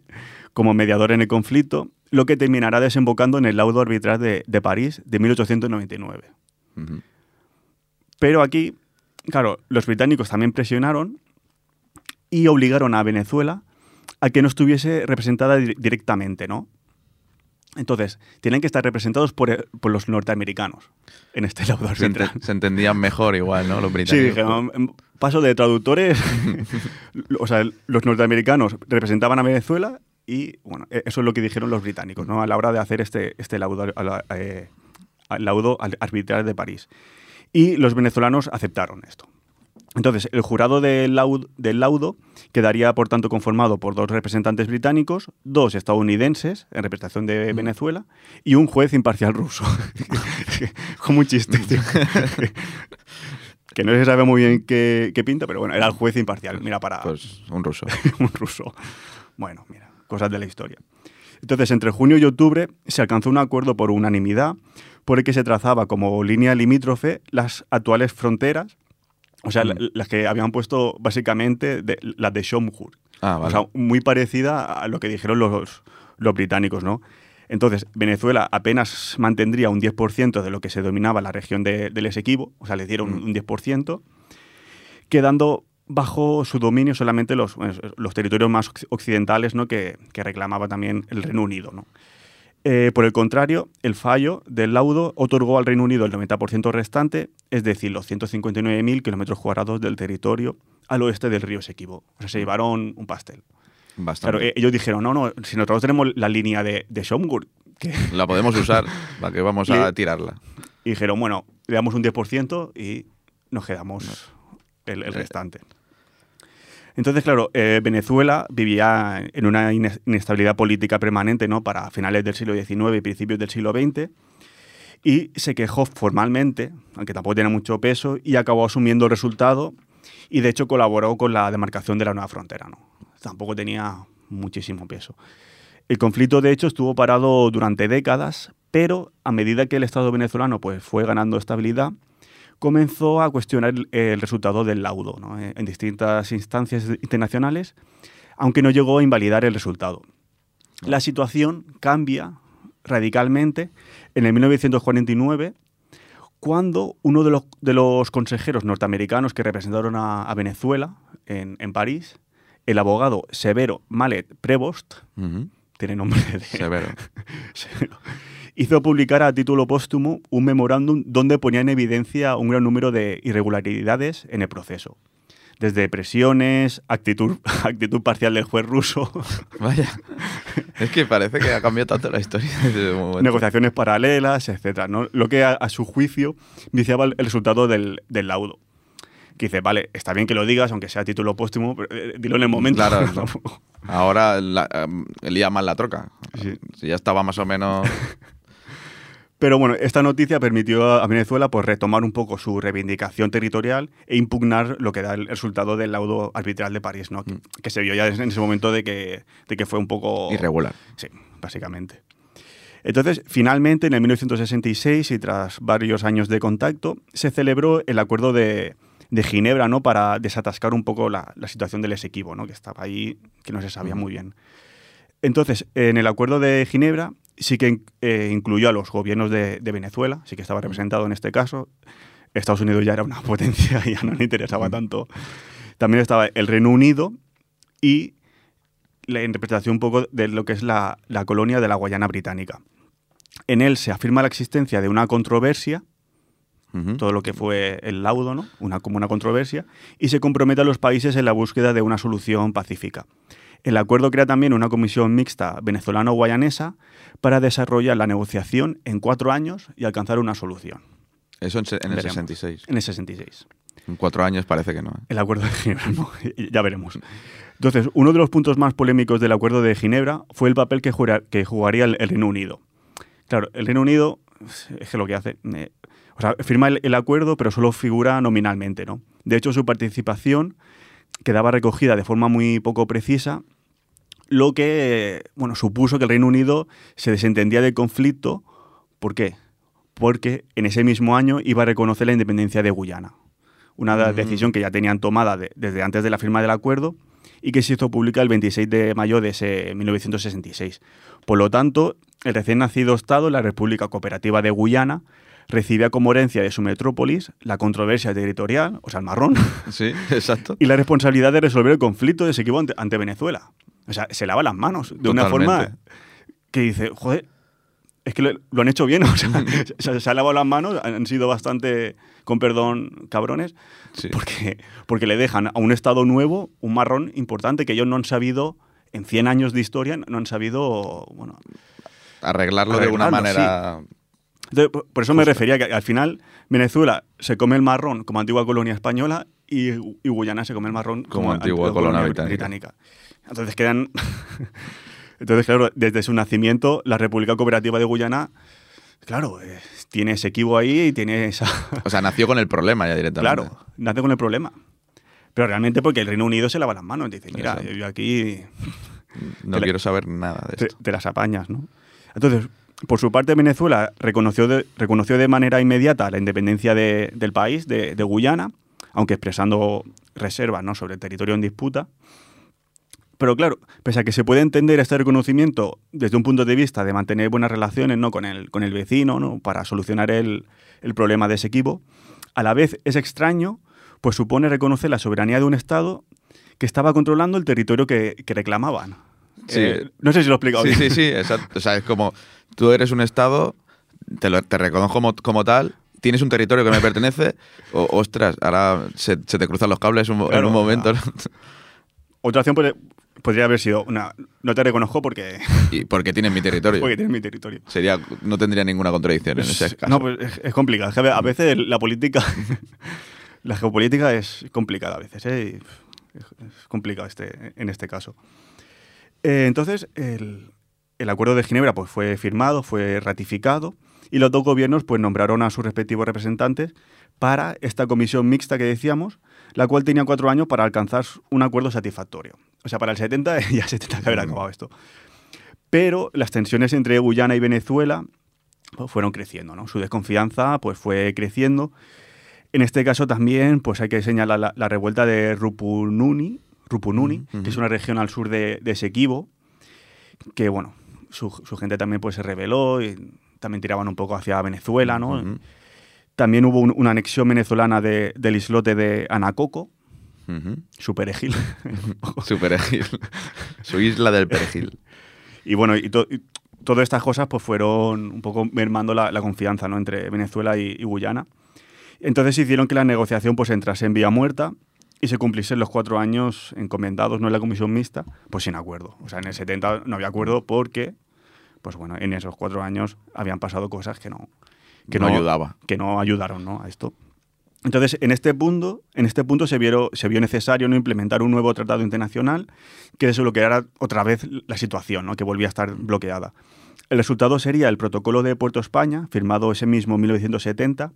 como mediador en el conflicto, lo que terminará desembocando en el laudo arbitral de, de París de 1899. Ujú. Pero aquí, claro, los británicos también presionaron y obligaron a Venezuela a que no estuviese representada di- directamente, ¿no? Entonces, tienen que estar representados por, eh, por los norteamericanos en este laudo Se, se entendían mejor igual, ¿no? Los Sí, británicos. dijeron, "Mm, paso de traductores, o sea, los norteamericanos representaban a Venezuela y, bueno, e- eso es lo que dijeron los británicos, ¿no? A la hora de hacer este, este laudo, la- eh, laudo al- arbitral de París. Y los venezolanos aceptaron esto. Entonces, el jurado del laudo, del laudo quedaría, por tanto, conformado por dos representantes británicos, dos estadounidenses en representación de Venezuela y un juez imparcial ruso. Como un chiste, tío. que no se sabe muy bien qué, qué pinta, pero bueno, era el juez imparcial. Mira, para Pues un ruso. un ruso. Bueno, mira, cosas de la historia. Entonces, entre junio y octubre se alcanzó un acuerdo por unanimidad por el que se trazaba como línea limítrofe las actuales fronteras O sea, Mm. la- las que habían puesto básicamente de, las de Shomhur. Ah, vale. O sea, muy parecida a lo que dijeron los, los británicos, ¿no? Entonces, Venezuela apenas mantendría un 10% de lo que se dominaba la región de- del Esequibo, o sea, le dieron Mm. un 10%, quedando bajo su dominio solamente los, los territorios más occ- occidentales ¿no? que, que reclamaba también el Reino Unido. ¿no? Eh, por el contrario, el fallo del laudo otorgó al Reino Unido el 90% restante, es decir, los 159.000 kilómetros cuadrados del territorio al oeste del río Esequibo. O sea, se llevaron un pastel. Bastante. Claro, eh, ellos dijeron, no, no, si nosotros tenemos la línea de, de Shomgur, que La podemos usar. ¿Para que vamos a Le- tirarla? y dijeron, bueno, le damos un 10% y nos quedamos el, el Eh. restante. Entonces, claro, eh, Venezuela vivía en una ines- inestabilidad política permanente ¿no? para finales del siglo XIX y principios del siglo XX y se quejó formalmente, aunque tampoco tenía mucho peso, y acabó asumiendo el resultado y de hecho colaboró con la demarcación de la nueva frontera. ¿no? Tampoco tenía muchísimo peso. El conflicto, de hecho, estuvo parado durante décadas, pero a medida que el Estado venezolano pues, fue ganando estabilidad, comenzó a cuestionar el, el resultado del laudo ¿no? en en distintas instancias internacionales, aunque no llegó a invalidar el resultado. La situación cambia radicalmente en el 1949, cuando uno de los, de los consejeros norteamericanos que representaron a, a Venezuela en, en París, el abogado Severo Mallet Prevost, tiene nombre de, Severo. Severo, hizo publicar a título póstumo un memorándum donde ponía en evidencia un gran número de irregularidades en el proceso. Desde presiones, actitud, actitud parcial del juez ruso, Vaya. Es que parece que ha cambiado tanto la historia desde momento. negociaciones paralelas, etc. ¿no? Lo que a, a su juicio viciaba el, resultado del, del laudo. Que dice, vale, está bien que lo digas, aunque sea a título póstumo, pero eh, dilo en el momento. Claro, no. Ahora la, em, lía más la troca. Sí. Si ya estaba más o menos. Pero bueno, esta noticia permitió a Venezuela pues, retomar un poco su reivindicación territorial e impugnar lo que da el resultado del laudo arbitral de París, ¿no? que, Mm. que se vio ya en ese momento de que, de que fue un poco... Irregular. Sí, básicamente. Entonces, finalmente, en el 1966 y tras varios años de contacto, se celebró el acuerdo de, de Ginebra, ¿no? Para desatascar un poco la, la situación del Esequibo, ¿no? Que estaba ahí, que no se sabía muy bien. Entonces, en el acuerdo de Ginebra sí que eh, incluyó a los gobiernos de, de Venezuela, sí que estaba representado en este caso. Estados Unidos ya era una potencia y ya no le interesaba tanto. También estaba el Reino Unido y la interpretación un poco de lo que es la, la colonia de la Guayana Británica. En él se afirma la existencia de una controversia, todo lo que fue el laudo, ¿no? una, como una controversia, y se compromete a los países en la búsqueda de una solución pacífica. El acuerdo crea también una comisión mixta venezolano-guayanesa para desarrollar la negociación en cuatro años y alcanzar una solución. Eso en, en el Veremos. 66. En el 66. En cuatro años parece que no. ¿eh? El acuerdo de Ginebra, no, ya veremos. Entonces, uno de los puntos más polémicos del acuerdo de Ginebra fue el papel que, jura- que jugaría el, el Reino Unido. Claro, el Reino Unido es que lo que hace, eh, o sea, firma el, el acuerdo, pero solo figura nominalmente, ¿no? De hecho, su participación quedaba recogida de forma muy poco precisa, lo que, bueno, supuso que el Reino Unido se desentendía del conflicto. ¿Por qué? Porque en ese mismo año iba a reconocer la independencia de Guyana. Una Mm. decisión que ya tenían tomada de- desde antes de la firma del acuerdo y que se hizo pública el 26 de mayo de ese 1966. Por lo tanto, el recién nacido Estado, la República Cooperativa de Guyana, recibía como herencia de su metrópolis la controversia territorial, o sea, el marrón, Sí, exacto. y la responsabilidad de resolver el conflicto de Esequibo ante, ante Venezuela. O sea, se lava las manos de una forma que dice, joder, es que lo, lo han hecho bien, o sea, se, se han lavado las manos, han sido bastante, con perdón, cabrones, Sí. porque, porque le dejan a un Estado nuevo un marrón importante que ellos no han sabido, en 100 años de historia, no han sabido, bueno, Arreglarlo de una manera. Entonces, por, eso me Justo. refería que al final Venezuela se come el marrón como antigua colonia española y, y Guyana se come el marrón Como antigua colonia británica. Entonces quedan... Entonces, claro, desde su nacimiento, la República Cooperativa de Guyana, claro, eh, tiene ese equivo ahí y tiene esa... O sea, nació con el problema ya directamente. claro, nace con el problema. Pero realmente porque el Reino Unido se lava las manos. Dice, mira, Exacto. yo aquí No la- quiero saber nada de te las apañas, ¿no? Entonces, por su parte, Venezuela reconoció de, reconoció de manera inmediata la independencia de- del país, de, Guyana, aunque expresando reservas ¿no? sobre el territorio en disputa. Pero claro, pese a que se puede entender este reconocimiento desde un punto de vista de mantener buenas relaciones ¿no? con, el, con el vecino, ¿no? para solucionar el, el problema de ese equipo, a la vez es extraño, pues supone reconocer la soberanía de un Estado que estaba controlando el territorio que reclamaban. Sí. Eh, no sé si lo he explicado Sí, bien. sí, sí, exacto. O sea, es como tú eres un estado, te, lo- te reconozco como, como tal, tienes un territorio que me pertenece, o ostras, ahora se, se te cruzan los cables un en un momento. Otra opción puede- podría haber sido una, no te reconozco porque, Y porque tienes mi territorio. porque tienes mi territorio. Sería, no tendría ninguna contradicción en ese caso. No, pues es, es complicado. Es que a veces la política, la geopolítica es complicada a veces. ¿eh? Es complicado este, en este caso. Eh, entonces, el, el acuerdo de Ginebra pues, fue firmado, fue ratificado y los dos gobiernos pues, nombraron a sus respectivos representantes para esta comisión mixta que decíamos, la cual tenía cuatro años para alcanzar un acuerdo satisfactorio. O sea, para el 70 ya se que haber acabado esto. Pero las tensiones entre Guyana y Venezuela pues, fueron creciendo, ¿no? Su desconfianza pues, fue creciendo. En este caso también pues, hay que señalar la, la revuelta de Rupununi, Rupununi que es una región al sur de, de Esequibo, que bueno, su, su gente también pues, se rebeló y también tiraban un poco hacia Venezuela, ¿no? También hubo un- una anexión venezolana de- del islote de Anacoco, su perejil. Su perejil. Su isla del perejil. Y bueno, y, to- y todas estas cosas pues fueron un poco mermando la, la confianza ¿no? entre Venezuela y, y Guyana. Entonces hicieron que la negociación pues entrase en vía muerta y se cumpliesen los cuatro años encomendados ¿no? en la comisión mixta, pues sin acuerdo. O sea, en el 70 no había acuerdo porque, pues bueno, en esos cuatro años habían pasado cosas que no, que no ayudaba. que no ayudaron ¿no? a esto. Entonces, en este punto, en este punto se, vieron, se vio necesario ¿no? implementar un nuevo tratado internacional que desbloqueara otra vez la situación, ¿no? que volvía a estar bloqueada. El resultado sería el Protocolo de Puerto España, firmado ese mismo 1970,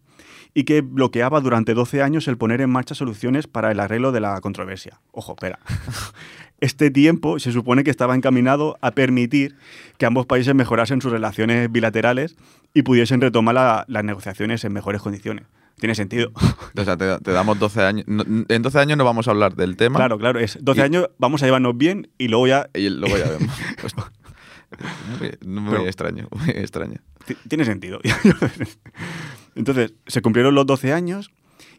y que bloqueaba durante 12 años el poner en marcha soluciones para el arreglo de la controversia. Ojo, espera. Este tiempo se supone que estaba encaminado a permitir que ambos países mejorasen sus relaciones bilaterales y pudiesen retomar la- las negociaciones en mejores condiciones. Tiene sentido. O sea, te, te damos 12 años. No- en 12 años no vamos a hablar del tema. Claro, claro. Es 12 Y- años, vamos a llevarnos bien y luego ya Y luego ya vemos. muy, muy Pero- extraño, muy extraño. Ti- Tiene sentido. Entonces, se cumplieron los 12 años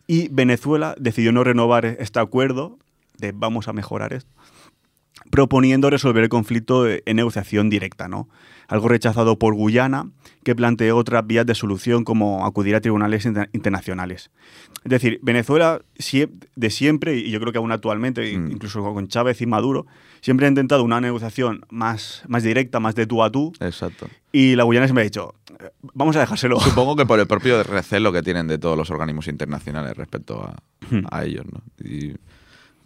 y Venezuela decidió no renovar este acuerdo de vamos a mejorar esto, proponiendo resolver el conflicto en negociación directa, ¿no? Algo rechazado por Guyana, que planteó otras vías de solución como acudir a tribunales inter- internacionales. Es decir, Venezuela de siempre, y yo creo que aún actualmente, Mm. incluso con Chávez y Maduro, siempre ha intentado una negociación más, más directa, más de tú a tú, Exacto. y la Guyana siempre ha dicho, "Eh, vamos a dejárselo. Supongo que por el propio recelo que tienen de todos los organismos internacionales respecto a, Hmm. a ellos, ¿no? Y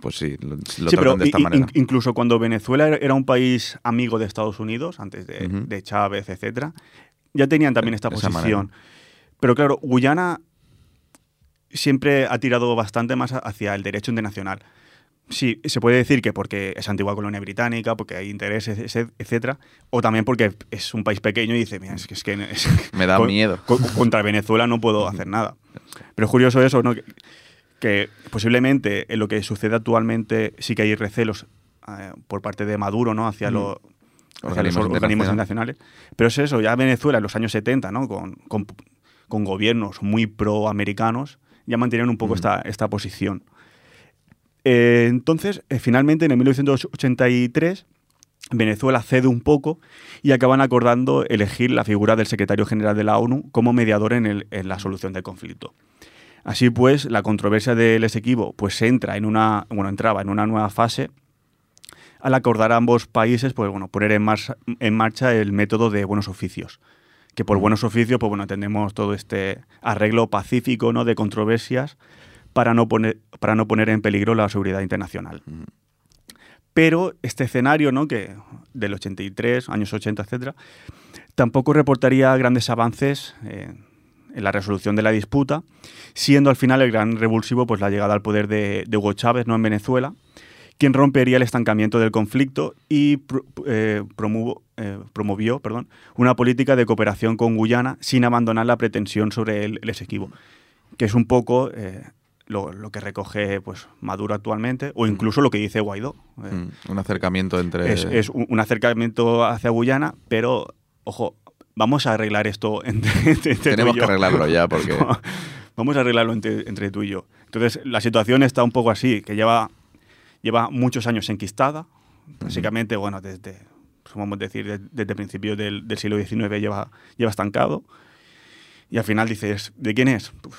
pues sí, lo, lo Sí, pero de esta manera. in- incluso cuando Venezuela era- un país amigo de Estados Unidos, antes de, de Chávez, etcétera, ya tenían también esta De esa posición. manera. Pero claro, Guyana siempre ha tirado bastante más hacia el derecho internacional. Sí, se puede decir que porque es antigua colonia británica, porque hay intereses, ese- etcétera, o también porque es un país pequeño y dice, mira, es que, es que es- Me da con- miedo. con- contra Venezuela no puedo hacer nada. Pero es curioso eso, ¿no? Que, posiblemente en lo que sucede actualmente sí que hay recelos eh, por parte de Maduro, ¿no? Hacia, Mm. los- organismos internacionales. Pero es eso, ya Venezuela en los años 70, ¿no? Con, con- con gobiernos muy proamericanos, ya mantenían un poco Mm. esta, esta posición. Eh, entonces, eh, finalmente, en el 1983, Venezuela cede un poco y acaban acordando elegir la figura del secretario general de la ONU como mediador en, el- en la solución del conflicto. Así pues, la controversia del Esequibo pues entra en una, bueno, entraba en una nueva fase al acordar a ambos países pues, bueno, poner en marcha, en marcha el método de buenos oficios. Que por buenos oficios, pues bueno, entendemos todo este arreglo pacífico ¿no? de controversias para no, poner, para no poner en peligro la seguridad internacional. Pero este escenario, ¿no? que del 83, años 80, etcétera, tampoco reportaría grandes avances eh, en la resolución de la disputa, siendo al final el gran revulsivo pues, la llegada al poder de, de Hugo Chávez ¿no? en Venezuela, quien rompería el estancamiento del conflicto y pro- eh, promuvo- eh, promovió perdón, una política de cooperación con Guyana sin abandonar la pretensión sobre el, el Esequibo, que es un poco eh, lo, lo que recoge pues Maduro actualmente, o incluso lo que dice Guaidó. Mm, Un acercamiento entre. es, es un un acercamiento hacia Guyana, pero, ojo, vamos a arreglar esto entre, entre tú y Tenemos que yo. arreglarlo ya porque. Vamos a arreglarlo entre, entre tú y yo. Entonces, la situación está un poco así, que lleva, lleva muchos años enquistada. Básicamente, bueno, desde, podemos decir, de- desde principios del, del siglo XIX lleva, lleva estancado. Y al final dices, ¿de quién es? Uf,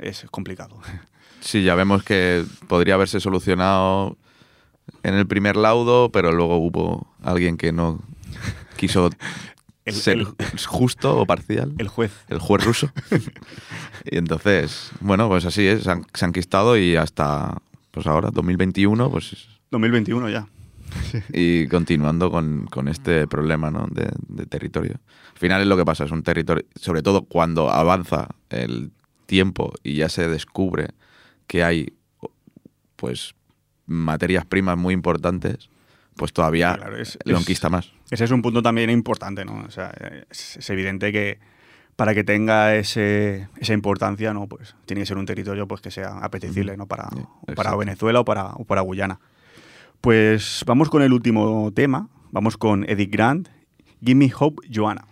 es complicado. Sí, ya vemos que podría haberse solucionado en el primer laudo, pero luego hubo alguien que no quiso El- ser el- justo o parcial. El juez. el juez ruso. y entonces, bueno, pues así es, se han, se han quistado y hasta, pues ahora, 2021, pues, 2021 ya. y continuando con, con este problema ¿no? de, de territorio. Al final es lo que pasa, es un territorio, sobre todo cuando avanza el tiempo y ya se descubre que hay, pues, materias primas muy importantes, pues todavía Claro, es- lo enquista más. Ese es un punto también importante, ¿no? O sea, es, es evidente que para que tenga ese, esa importancia, ¿no? Pues tiene que ser un territorio pues, que sea apetecible, ¿no? Para, Sí, para. Venezuela o para, o para Guyana. Pues vamos con el último tema. Vamos con Edith Grant, Give Me Hope, Joanna.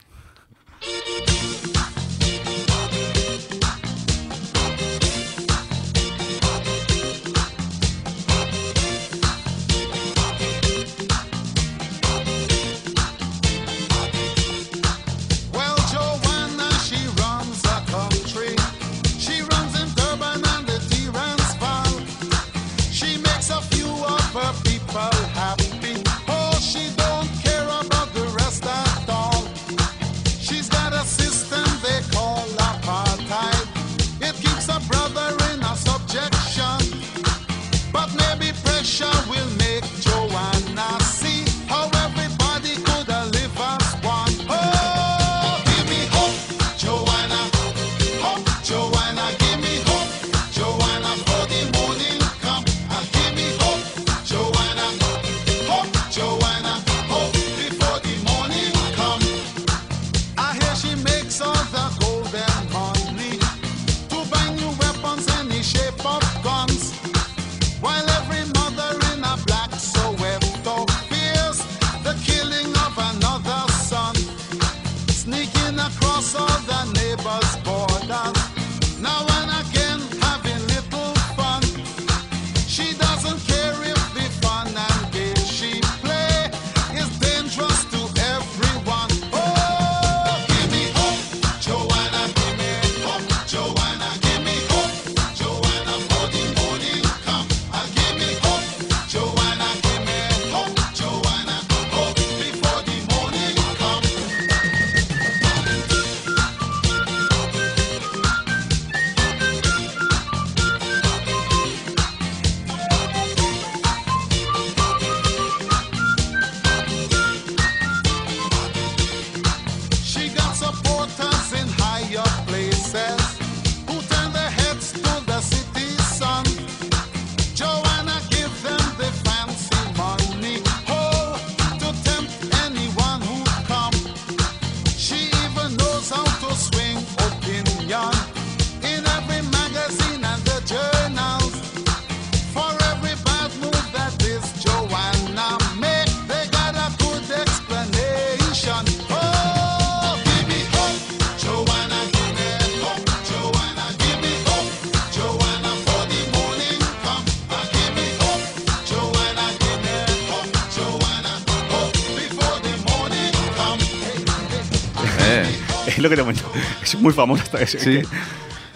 Es lo que te comento. Es muy famoso hasta ese. sí.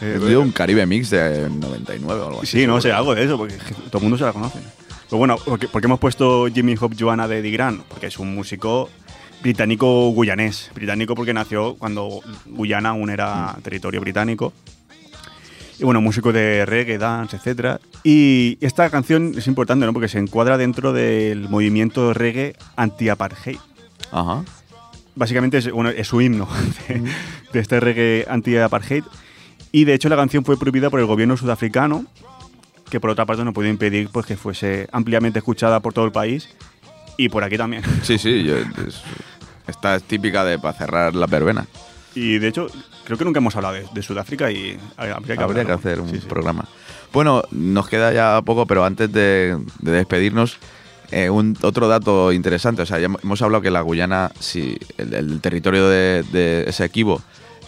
Eh, He un Caribe Mix de 99 o algo así. Sí, no sé, algo de eso, porque todo el mundo se la conoce. Pero bueno, porque, porque hemos puesto Jimmy Hope Joanna de Eddie Grant, porque es un músico británico-guyanés. Británico porque nació cuando Guyana aún era territorio británico. Y bueno, músico de reggae, dance, etc. Y esta canción es importante, ¿no? Porque se encuadra dentro del movimiento reggae anti-apartheid. Ajá. Básicamente es, bueno, es su himno de, de este reggae anti-apartheid. Y de hecho la canción fue prohibida por el gobierno sudafricano, que por otra parte no pudo impedir pues, que fuese ampliamente escuchada por todo el país y por aquí también. Sí, sí, yo- es- esta es típica de para cerrar la verbena. Y de hecho, creo que nunca hemos hablado de, de Sudáfrica y habría que, Habría que hablarlo. hacer un Sí, sí. programa. Bueno, nos queda ya poco, pero antes de, de despedirnos, eh, un, otro dato interesante. O sea, ya hemos hablado que la Guyana, si el, el territorio de, de ese equipo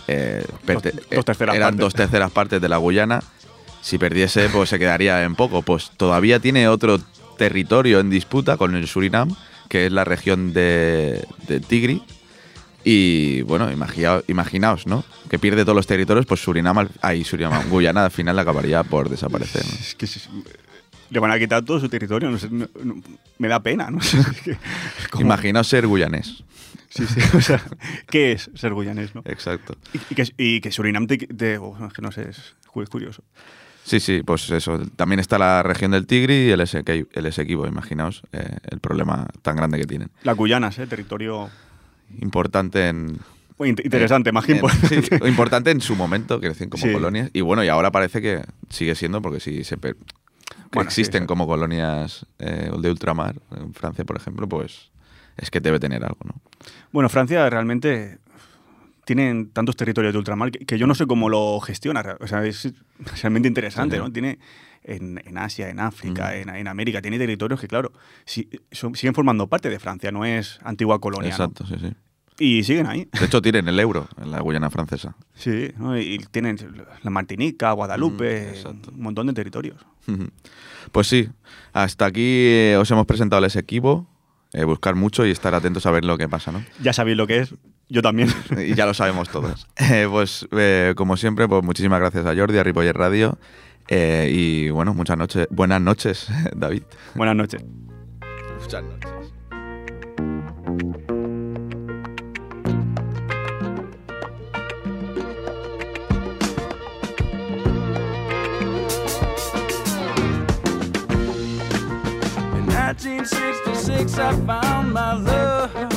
eh, Dos- dos eran partes. dos terceras partes de la Guyana, si perdiese, pues se quedaría en poco. Pues todavía tiene otro territorio en disputa con el Surinam, que es la región de, de Tigri. Y bueno, imagina- imaginaos, ¿no? Que pierde todos los territorios, pues Surinam, al- ahí Surinam, Guyana al final acabaría por desaparecer. ¿no? Es que es- le van a quitar todo su territorio. no sé, no- no- me da pena. No sé, Imaginaos ser guyanés. Sí, sí. O sea, ¿qué es ser guyanés? No? Exacto. Y, y que, y que Surinam te, te- oh, es que no sé, es cu- curioso. Sí, sí, pues eso. También está la región del Tigri y el, Esequi- el Esequibo. Imaginaos eh, el problema tan grande que tienen. Las Guyanas, ¿eh? territorio Importante en. muy interesante, más que en- importante. sí, importante en su momento, que como Sí. colonias. Y bueno, y ahora parece que sigue siendo, porque sí se que Bueno, existen como colonias eh, de ultramar, en Francia, por ejemplo, pues es que debe tener algo, ¿no? Bueno, Francia realmente tiene tantos territorios de ultramar que, que yo no sé cómo lo gestiona. re- O sea, es realmente interesante, Sí. ¿no? Tiene en, en Asia, en África, en, en América, tiene territorios que, claro, si- son- siguen formando parte de Francia, no es antigua colonia. ¿no? Exacto, sí, sí. Y siguen ahí. De hecho, tienen el euro en la Guyana francesa. Sí, ¿no? y tienen la Martinica, Guadalupe, Mm, un montón de territorios. Pues sí, hasta aquí eh, os hemos presentado el equipo. eh, buscar mucho y estar atentos a ver lo que pasa, ¿no? Ya sabéis lo que es, yo también. Y ya lo sabemos todos. Eh, pues eh, como siempre, pues muchísimas gracias a Jordi, a Ripollet Radio. y bueno, muchas noches, buenas noches, David. Buenas noches. Muchas noches. 1966 I found my love.